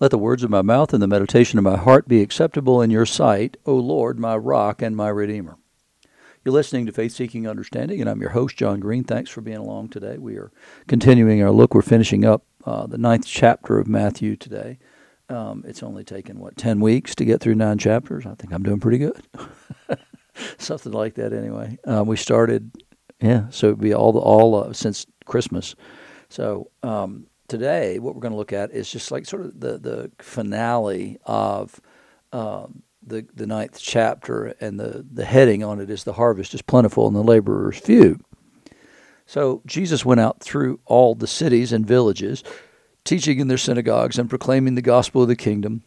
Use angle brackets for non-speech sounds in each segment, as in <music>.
Let the words of my mouth and the meditation of my heart be acceptable in your sight, O Lord, my rock and my redeemer. You're listening to Faith Seeking Understanding, and I'm your host, John Green. Thanks for being along today. We are continuing our look. We're finishing up uh, the ninth chapter of Matthew today. Um, it's only taken, what, 10 weeks to get through nine chapters? I think I'm doing pretty good. <laughs> Something like that, anyway. Uh, we started, yeah, so it'd be all, the, all uh, since Christmas. So, um, today, what we're going to look at is just like sort of the, the finale of um, the, the ninth chapter, and the, the heading on it is The Harvest is Plentiful and the Laborers Few. So Jesus went out through all the cities and villages, teaching in their synagogues and proclaiming the gospel of the kingdom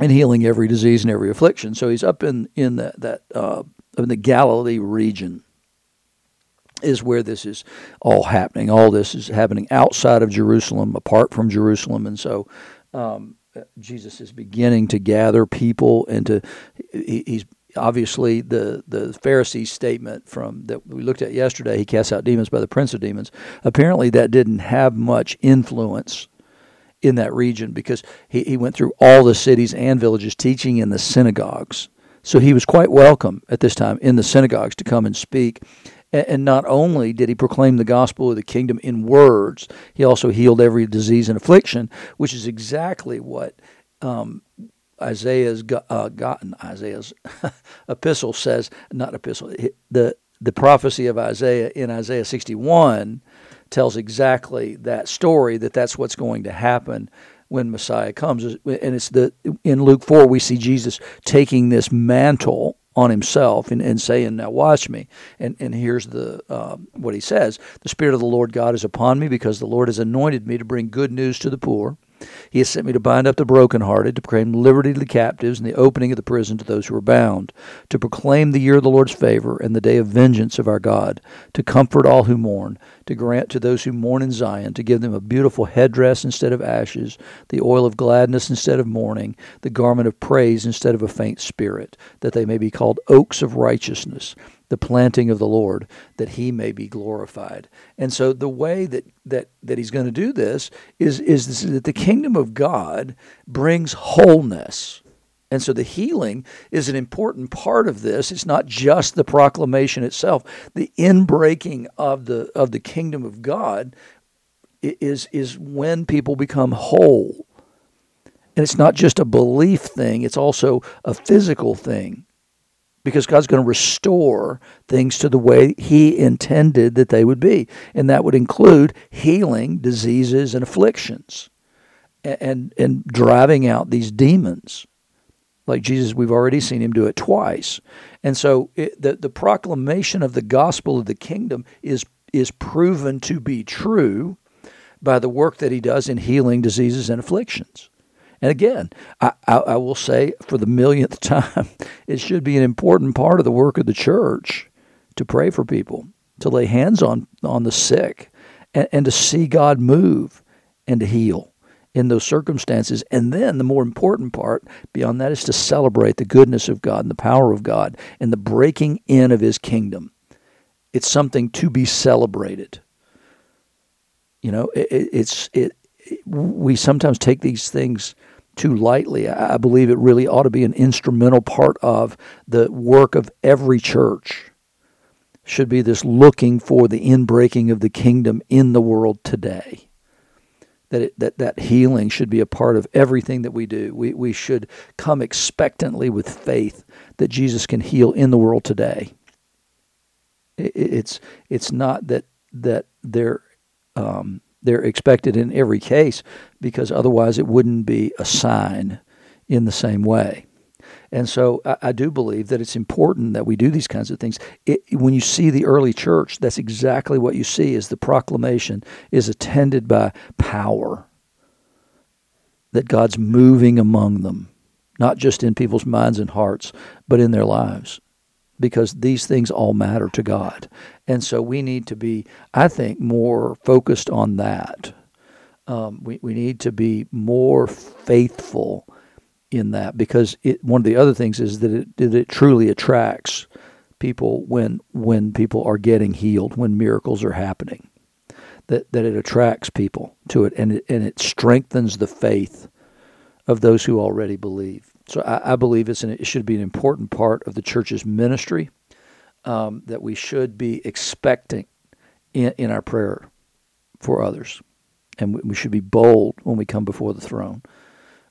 and healing every disease and every affliction. So he's up in, in that, that uh, in the Galilee region is where this is all happening. All this is happening outside of Jerusalem, apart from Jerusalem, and so um, Jesus is beginning to gather people into. He, he's obviously the the Pharisee statement from that we looked at yesterday. He casts out demons by the prince of demons. Apparently, that didn't have much influence in that region because he, he went through all the cities and villages teaching in the synagogues. So he was quite welcome at this time in the synagogues to come and speak. And not only did he proclaim the gospel of the kingdom in words, he also healed every disease and affliction, which is exactly what um, Isaiah's uh, gotten. Isaiah's <laughs> epistle says, not epistle, the the prophecy of Isaiah in Isaiah 61 tells exactly that story that that's what's going to happen when Messiah comes. And it's the in Luke 4 we see Jesus taking this mantle on himself and, and saying, Now watch me. And, and here's the uh, what he says The Spirit of the Lord God is upon me because the Lord has anointed me to bring good news to the poor. He has sent me to bind up the brokenhearted, to proclaim liberty to the captives, and the opening of the prison to those who are bound, to proclaim the year of the Lord's favor and the day of vengeance of our God, to comfort all who mourn, to grant to those who mourn in Zion, to give them a beautiful headdress instead of ashes, the oil of gladness instead of mourning, the garment of praise instead of a faint spirit, that they may be called oaks of righteousness the planting of the Lord, that he may be glorified. And so the way that that, that he's going to do this is, is this, that the kingdom of God brings wholeness. And so the healing is an important part of this. It's not just the proclamation itself. The inbreaking of the of the kingdom of God is is when people become whole. And it's not just a belief thing, it's also a physical thing because God's going to restore things to the way He intended that they would be. And that would include healing diseases and afflictions and, and, and driving out these demons. Like Jesus, we've already seen Him do it twice. And so it, the, the proclamation of the gospel of the kingdom is, is proven to be true by the work that He does in healing diseases and afflictions. And again, I, I, I, will say for the millionth <laughs> time, it should be an important part of the work of the church to pray for people, to lay hands on, on the sick, and, and to see God move and to heal in those circumstances. And then the more important part beyond that is to celebrate the goodness of God and the power of God and the breaking in of His kingdom. It's something to be celebrated. You know, it, it's it. We sometimes take these things too lightly. I believe it really ought to be an instrumental part of the work of every church. Should be this looking for the inbreaking of the kingdom in the world today. That, it, that that healing should be a part of everything that we do. We, we should come expectantly with faith that Jesus can heal in the world today. It, it's it's not that that there um, they're expected in every case because otherwise it wouldn't be a sign in the same way. And so I, I, do believe that it's important that we do these kinds of things. It, when you see the early church, that's exactly what you see is the proclamation is attended by power. That God's moving among them, not just in people's minds and hearts, but in their lives because these things all matter to God. And so we need to be, I think, more focused on that. Um, we, we need to be more faithful in that because it, one of the other things is that it, that it truly attracts people when when people are getting healed, when miracles are happening. That, that it attracts people to it and it, and it strengthens the faith of those who already believe. So I, I believe it's an, it should be an important part of the church's ministry um, that we should be expecting in, in our prayer for others. And we should be bold when we come before the throne.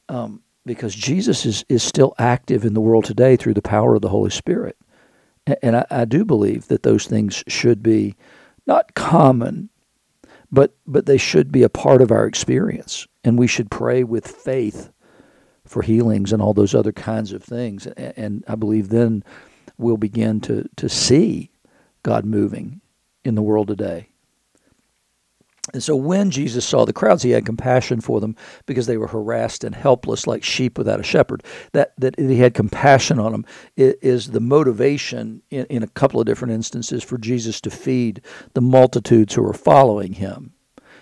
Um, because Jesus is, is still active in the world today through the power of the Holy Spirit. And I, I do believe that those things should be not common, but but they should be a part of our experience. And we should pray with faith for healings and all those other kinds of things. And, and I believe then we'll begin to, to see God moving in the world today. And so when Jesus saw the crowds, he had compassion for them because they were harassed and helpless like sheep without a shepherd. That, that he had compassion on them is the motivation in, in a couple of different instances for Jesus to feed the multitudes who are following him.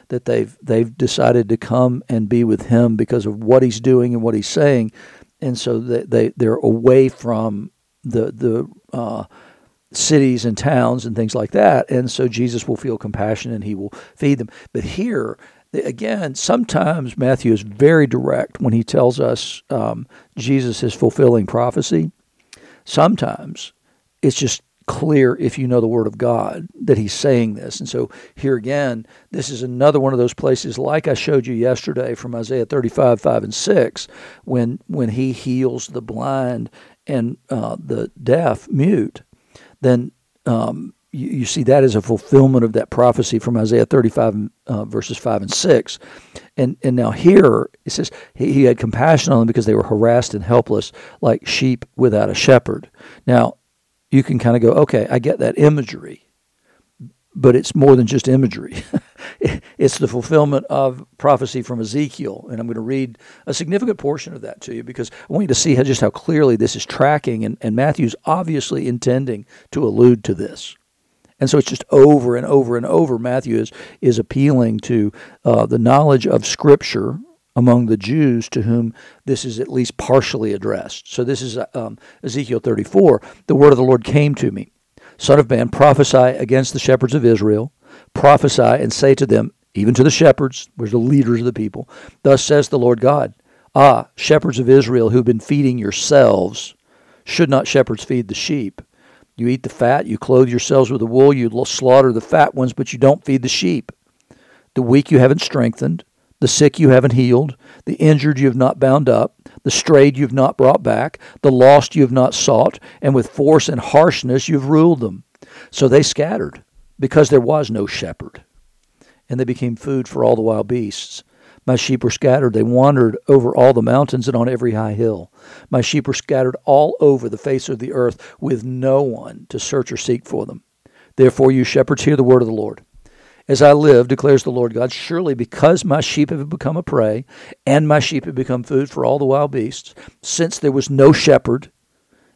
That they've, they've decided to come and be with him because of what he's doing and what he's saying. And so they, they, they're away from the, the, uh, cities and towns and things like that. And so Jesus will feel compassion and he will feed them. But here, again, sometimes Matthew is very direct when he tells us um, Jesus is fulfilling prophecy. Sometimes it's just clear if you know the Word of God that he's saying this. And so here again, this is another one of those places, like I showed you yesterday from Isaiah 35, 5 and 6, when, when he heals the blind and uh, the deaf, mute then um, you, you, see that as a fulfillment of that prophecy from Isaiah 35, uh, verses 5 and 6. And, and now here it says he, he had compassion on them because they were harassed and helpless like sheep without a shepherd. Now, you can kind of go, okay, I get that imagery, but it's more than just imagery. <laughs> it's the fulfillment of prophecy from Ezekiel. And I'm going to read a significant portion of that to you because I want you to see how, just how clearly this is tracking. And, and Matthew's obviously intending to allude to this. And so it's just over and over and over. Matthew is, is appealing to uh, the knowledge of Scripture among the Jews to whom this is at least partially addressed. So this is um, Ezekiel 34. The word of the Lord came to me Son of man, prophesy against the shepherds of Israel prophesy and say to them, even to the shepherds, which are the leaders of the people, Thus says the Lord God, Ah, shepherds of Israel who've been feeding yourselves, should not shepherds feed the sheep? You eat the fat, you clothe yourselves with the wool, you slaughter the fat ones, but you don't feed the sheep. The weak you haven't strengthened, the sick you haven't healed, the injured you have not bound up, the strayed you have not brought back, the lost you have not sought, and with force and harshness you have ruled them. So they scattered because there was no shepherd. And they became food for all the wild beasts. My sheep were scattered. They wandered over all the mountains and on every high hill. My sheep were scattered all over the face of the earth with no one to search or seek for them. Therefore, you shepherds, hear the word of the Lord. As I live, declares the Lord God, surely because my sheep have become a prey, and my sheep have become food for all the wild beasts, since there was no shepherd,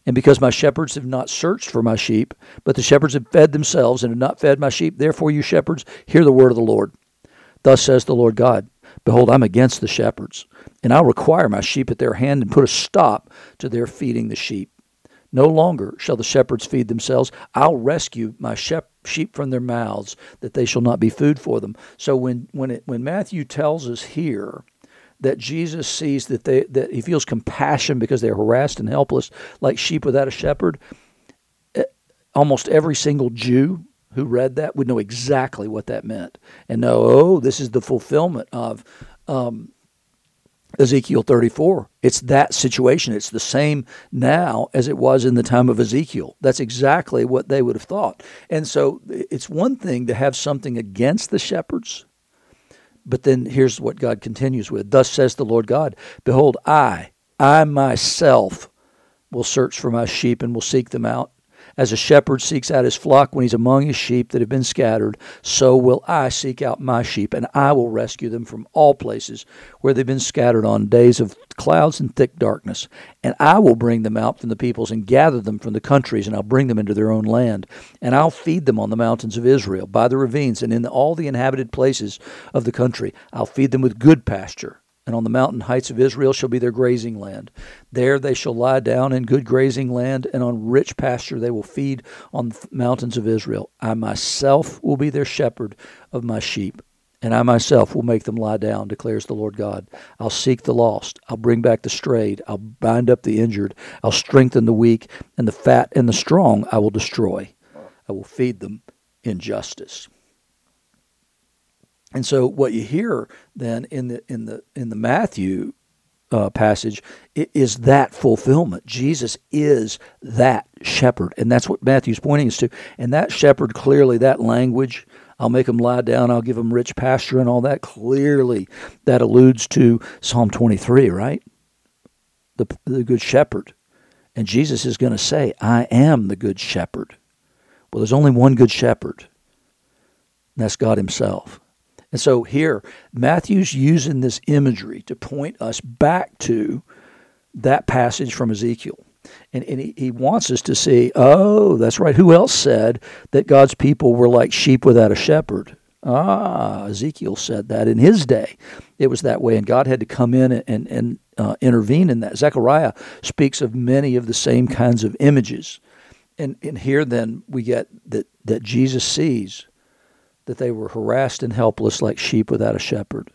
and because my shepherds have not searched for my sheep, but the shepherds have fed themselves and have not fed my sheep, therefore, you shepherds, hear the word of the Lord. Thus says the Lord God Behold, I'm against the shepherds, and I'll require my sheep at their hand and put a stop to their feeding the sheep. No longer shall the shepherds feed themselves. I'll rescue my shep- sheep from their mouths, that they shall not be food for them. So when when it, when Matthew tells us here that Jesus sees that they that he feels compassion because they're harassed and helpless like sheep without a shepherd. Eh, almost every single Jew who read that would know exactly what that meant and know, oh, this is the fulfillment of um, Ezekiel 34. It's that situation. It's the same now as it was in the time of Ezekiel. That's exactly what they would have thought. And so it's one thing to have something against the shepherds but then here's what God continues with Thus says the Lord God Behold, I, I myself will search for my sheep and will seek them out. As a shepherd seeks out his flock when he's among his sheep that have been scattered, so will I seek out my sheep, and I will rescue them from all places where they've been scattered on days of clouds and thick darkness. And I will bring them out from the peoples and gather them from the countries, and I'll bring them into their own land. And I'll feed them on the mountains of Israel, by the ravines, and in all the inhabited places of the country. I'll feed them with good pasture and on the mountain heights of Israel shall be their grazing land. There they shall lie down in good grazing land, and on rich pasture they will feed on the mountains of Israel. I myself will be their shepherd of my sheep. and I myself will make them lie down, declares the Lord God. I'll seek the lost. I'll bring back the strayed. I'll bind up the injured. I'll strengthen the weak, and the fat and the strong I will destroy. I will feed them in justice. And so, what you hear then in the in the in the Matthew uh, passage is that fulfillment. Jesus is that shepherd, and that's what Matthew's pointing us to. And that shepherd, clearly, that language, I'll make them lie down, I'll give them rich pasture, and all that. Clearly, that alludes to Psalm 23, right? The the good shepherd, and Jesus is going to say, "I am the good shepherd." Well, there's only one good shepherd, and that's God Himself. And so here, Matthew's using this imagery to point us back to that passage from Ezekiel. And, and he, he wants us to see, oh, that's right. Who else said that God's people were like sheep without a shepherd? Ah, Ezekiel said that in his day. It was that way, and God had to come in and, and uh, intervene in that. Zechariah speaks of many of the same kinds of images. And, and here then we get that, that Jesus sees that they were harassed and helpless like sheep without a shepherd.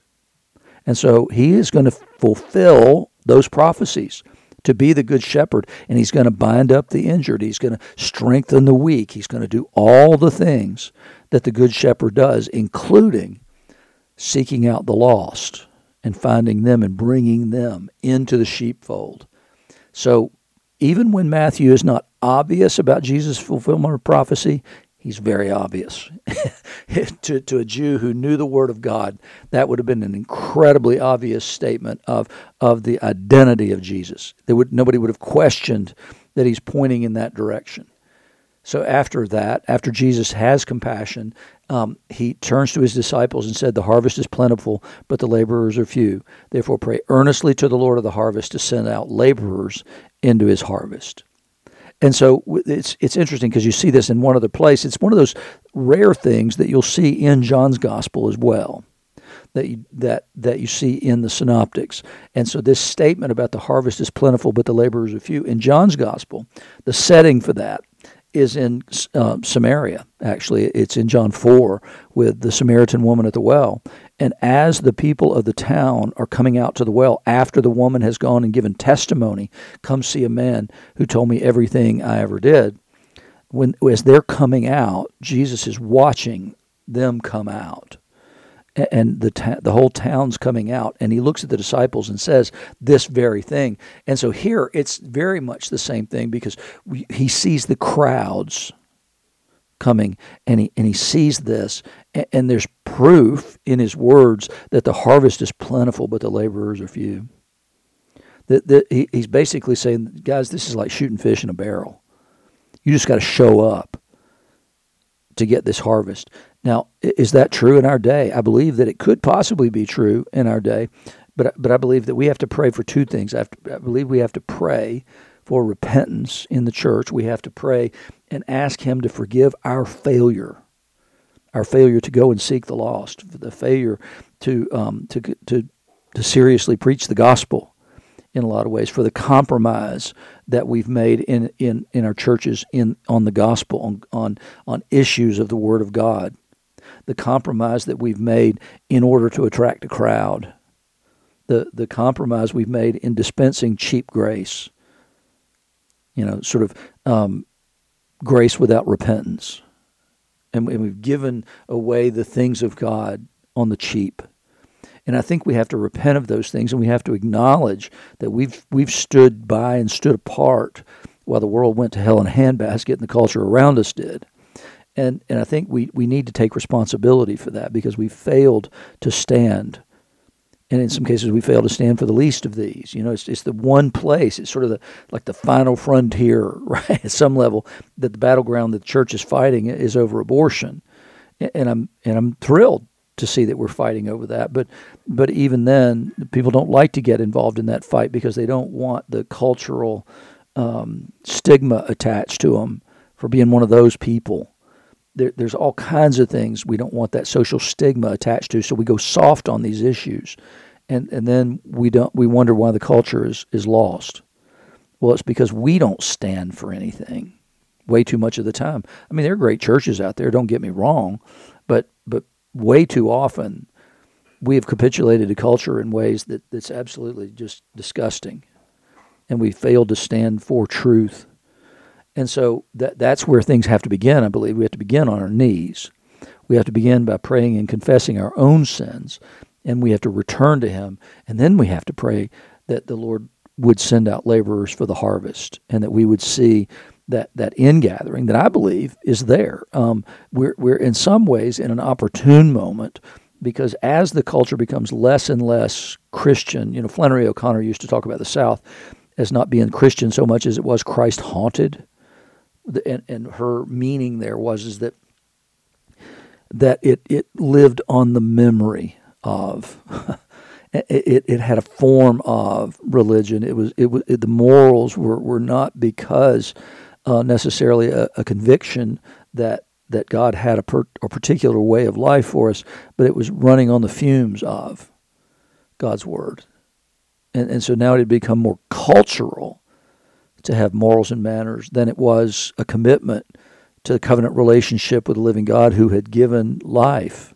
And so he is going to fulfill those prophecies to be the good shepherd, and he's going to bind up the injured. He's going to strengthen the weak. He's going to do all the things that the good shepherd does, including seeking out the lost and finding them and bringing them into the sheepfold. So even when Matthew is not obvious about Jesus' fulfillment of prophecy, he's very obvious. <laughs> to, to a Jew who knew the Word of God, that would have been an incredibly obvious statement of, of the identity of Jesus. They would, nobody would have questioned that he's pointing in that direction. So after that, after Jesus has compassion, um, he turns to his disciples and said, The harvest is plentiful, but the laborers are few. Therefore, pray earnestly to the Lord of the harvest to send out laborers into his harvest. And so it's it's interesting because you see this in one other place. It's one of those rare things that you'll see in John's gospel as well. That you, that that you see in the synoptics, and so this statement about the harvest is plentiful, but the laborers are few. In John's gospel, the setting for that is in uh, Samaria. Actually, it's in John 4 with the Samaritan woman at the well. And as the people of the town are coming out to the well, after the woman has gone and given testimony, come see a man who told me everything I ever did. When as they're coming out, Jesus is watching them come out and the ta- the whole town's coming out and he looks at the disciples and says this very thing and so here it's very much the same thing because we, he sees the crowds coming and he and he sees this and, and there's proof in his words that the harvest is plentiful but the laborers are few that, that he, he's basically saying guys this is like shooting fish in a barrel you just got to show up to get this harvest now, is that true in our day? I believe that it could possibly be true in our day, but but I believe that we have to pray for two things. I, to, I believe we have to pray for repentance in the church. We have to pray and ask Him to forgive our failure, our failure to go and seek the lost, the failure to um, to to to seriously preach the gospel in a lot of ways for the compromise that we've made in, in, in our churches in on the gospel on, on on issues of the word of God. The compromise that we've made in order to attract a crowd, the, the compromise we've made in dispensing cheap grace, you know, sort of um, grace without repentance. And, we've given away the things of God on the cheap. And I think we have to repent of those things and we have to acknowledge that we've we've stood by and stood apart while the world went to hell in a handbasket and the culture around us did. And, and I think we, we need to take responsibility for that because we failed to stand. And in some cases, we fail to stand for the least of these. You know, it's, it's the one place, it's sort of the, like the final frontier, <laughs> right, at some level, that the battleground that the church is fighting is over abortion. And I'm, and I'm thrilled to see that we're fighting over that. But but even then, people don't like to get involved in that fight because they don't want the cultural um, stigma attached to them for being one of those people there, there's all kinds of things we don't want that social stigma attached to. So we go soft on these issues, and and then we don't we wonder why the culture is is lost. Well, it's because we don't stand for anything way too much of the time. I mean, there are great churches out there. Don't get me wrong, but but way too often we have capitulated to culture in ways that that's absolutely just disgusting, and we failed to stand for truth. And so that that's where things have to begin. I believe we have to begin on our knees. We have to begin by praying and confessing our own sins, and we have to return to Him, and then we have to pray that the Lord would send out laborers for the harvest, and that we would see that that ingathering that I believe is there. Um, we're we're in some ways in an opportune moment because as the culture becomes less and less Christian, you know, Flannery O'Connor used to talk about the South as not being Christian so much as it was Christ haunted, and and her meaning there was is that that it it lived on the memory of. <laughs> it, it had a form of religion. It was it was it, the morals were, were not because uh, necessarily a, a, conviction that that God had a, per, a particular way of life for us, but it was running on the fumes of God's word, and and so now it had become more cultural to have morals and manners than it was a commitment to the covenant relationship with the living God who had given life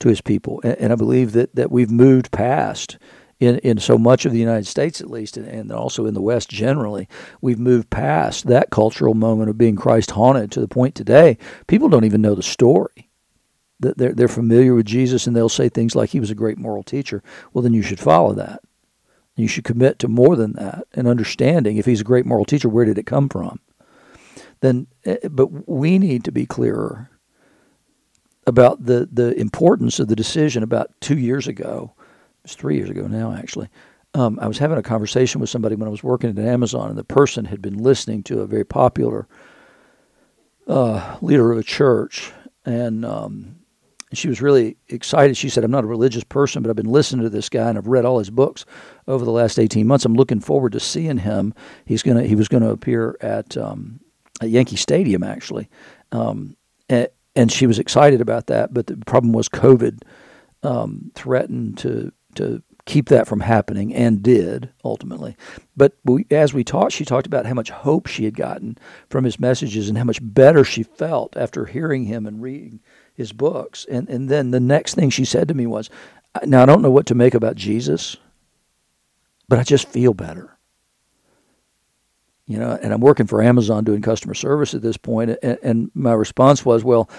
to his people. And, and I believe that, that we've moved past in, in so much of the United States, at least, and, and also in the West generally, we've moved past that cultural moment of being Christ haunted to the point today people don't even know the story. They're, they're familiar with Jesus and they'll say things like he was a great moral teacher. Well, then you should follow that. You should commit to more than that and understanding if he's a great moral teacher, where did it come from? Then, eh, but we need to be clearer about the, the importance of the decision about two years ago. It's three years ago now, actually. Um, I was having a conversation with somebody when I was working at Amazon, and the person had been listening to a very popular uh, leader of a church, and um, she was really excited. She said, "I'm not a religious person, but I've been listening to this guy, and I've read all his books over the last 18 months. I'm looking forward to seeing him. He's gonna he was going to appear at, um, at Yankee Stadium, actually." Um, and, and she was excited about that. But the problem was COVID um, threatened to to keep that from happening, and did ultimately. But we, as we talked, she talked about how much hope she had gotten from his messages and how much better she felt after hearing him and reading his books. And and then the next thing she said to me was, "Now I don't know what to make about Jesus, but I just feel better." you know, and I'm working for Amazon doing customer service at this point, and, and my response was, well,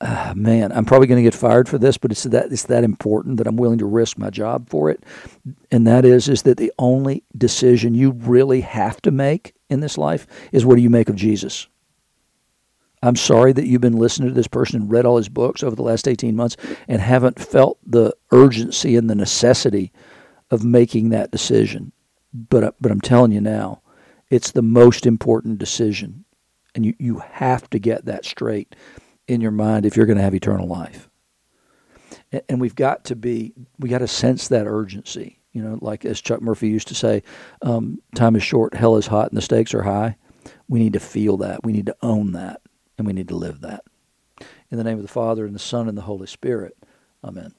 uh, man, I'm probably going to get fired for this, but it's that it's that important that I'm willing to risk my job for it, and that is is that the only decision you really have to make in this life is what do you make of Jesus. I'm sorry that you've been listening to this person and read all his books over the last 18 months and haven't felt the urgency and the necessity of making that decision. But but I'm telling you now, it's the most important decision. And you, you have to get that straight in your mind if you're going to have eternal life. And, and we've got to be, we got to sense that urgency. You know, like as Chuck Murphy used to say, um, time is short, hell is hot, and the stakes are high. We need to feel that. We need to own that. And we need to live that. In the name of the Father, and the Son, and the Holy Spirit. Amen.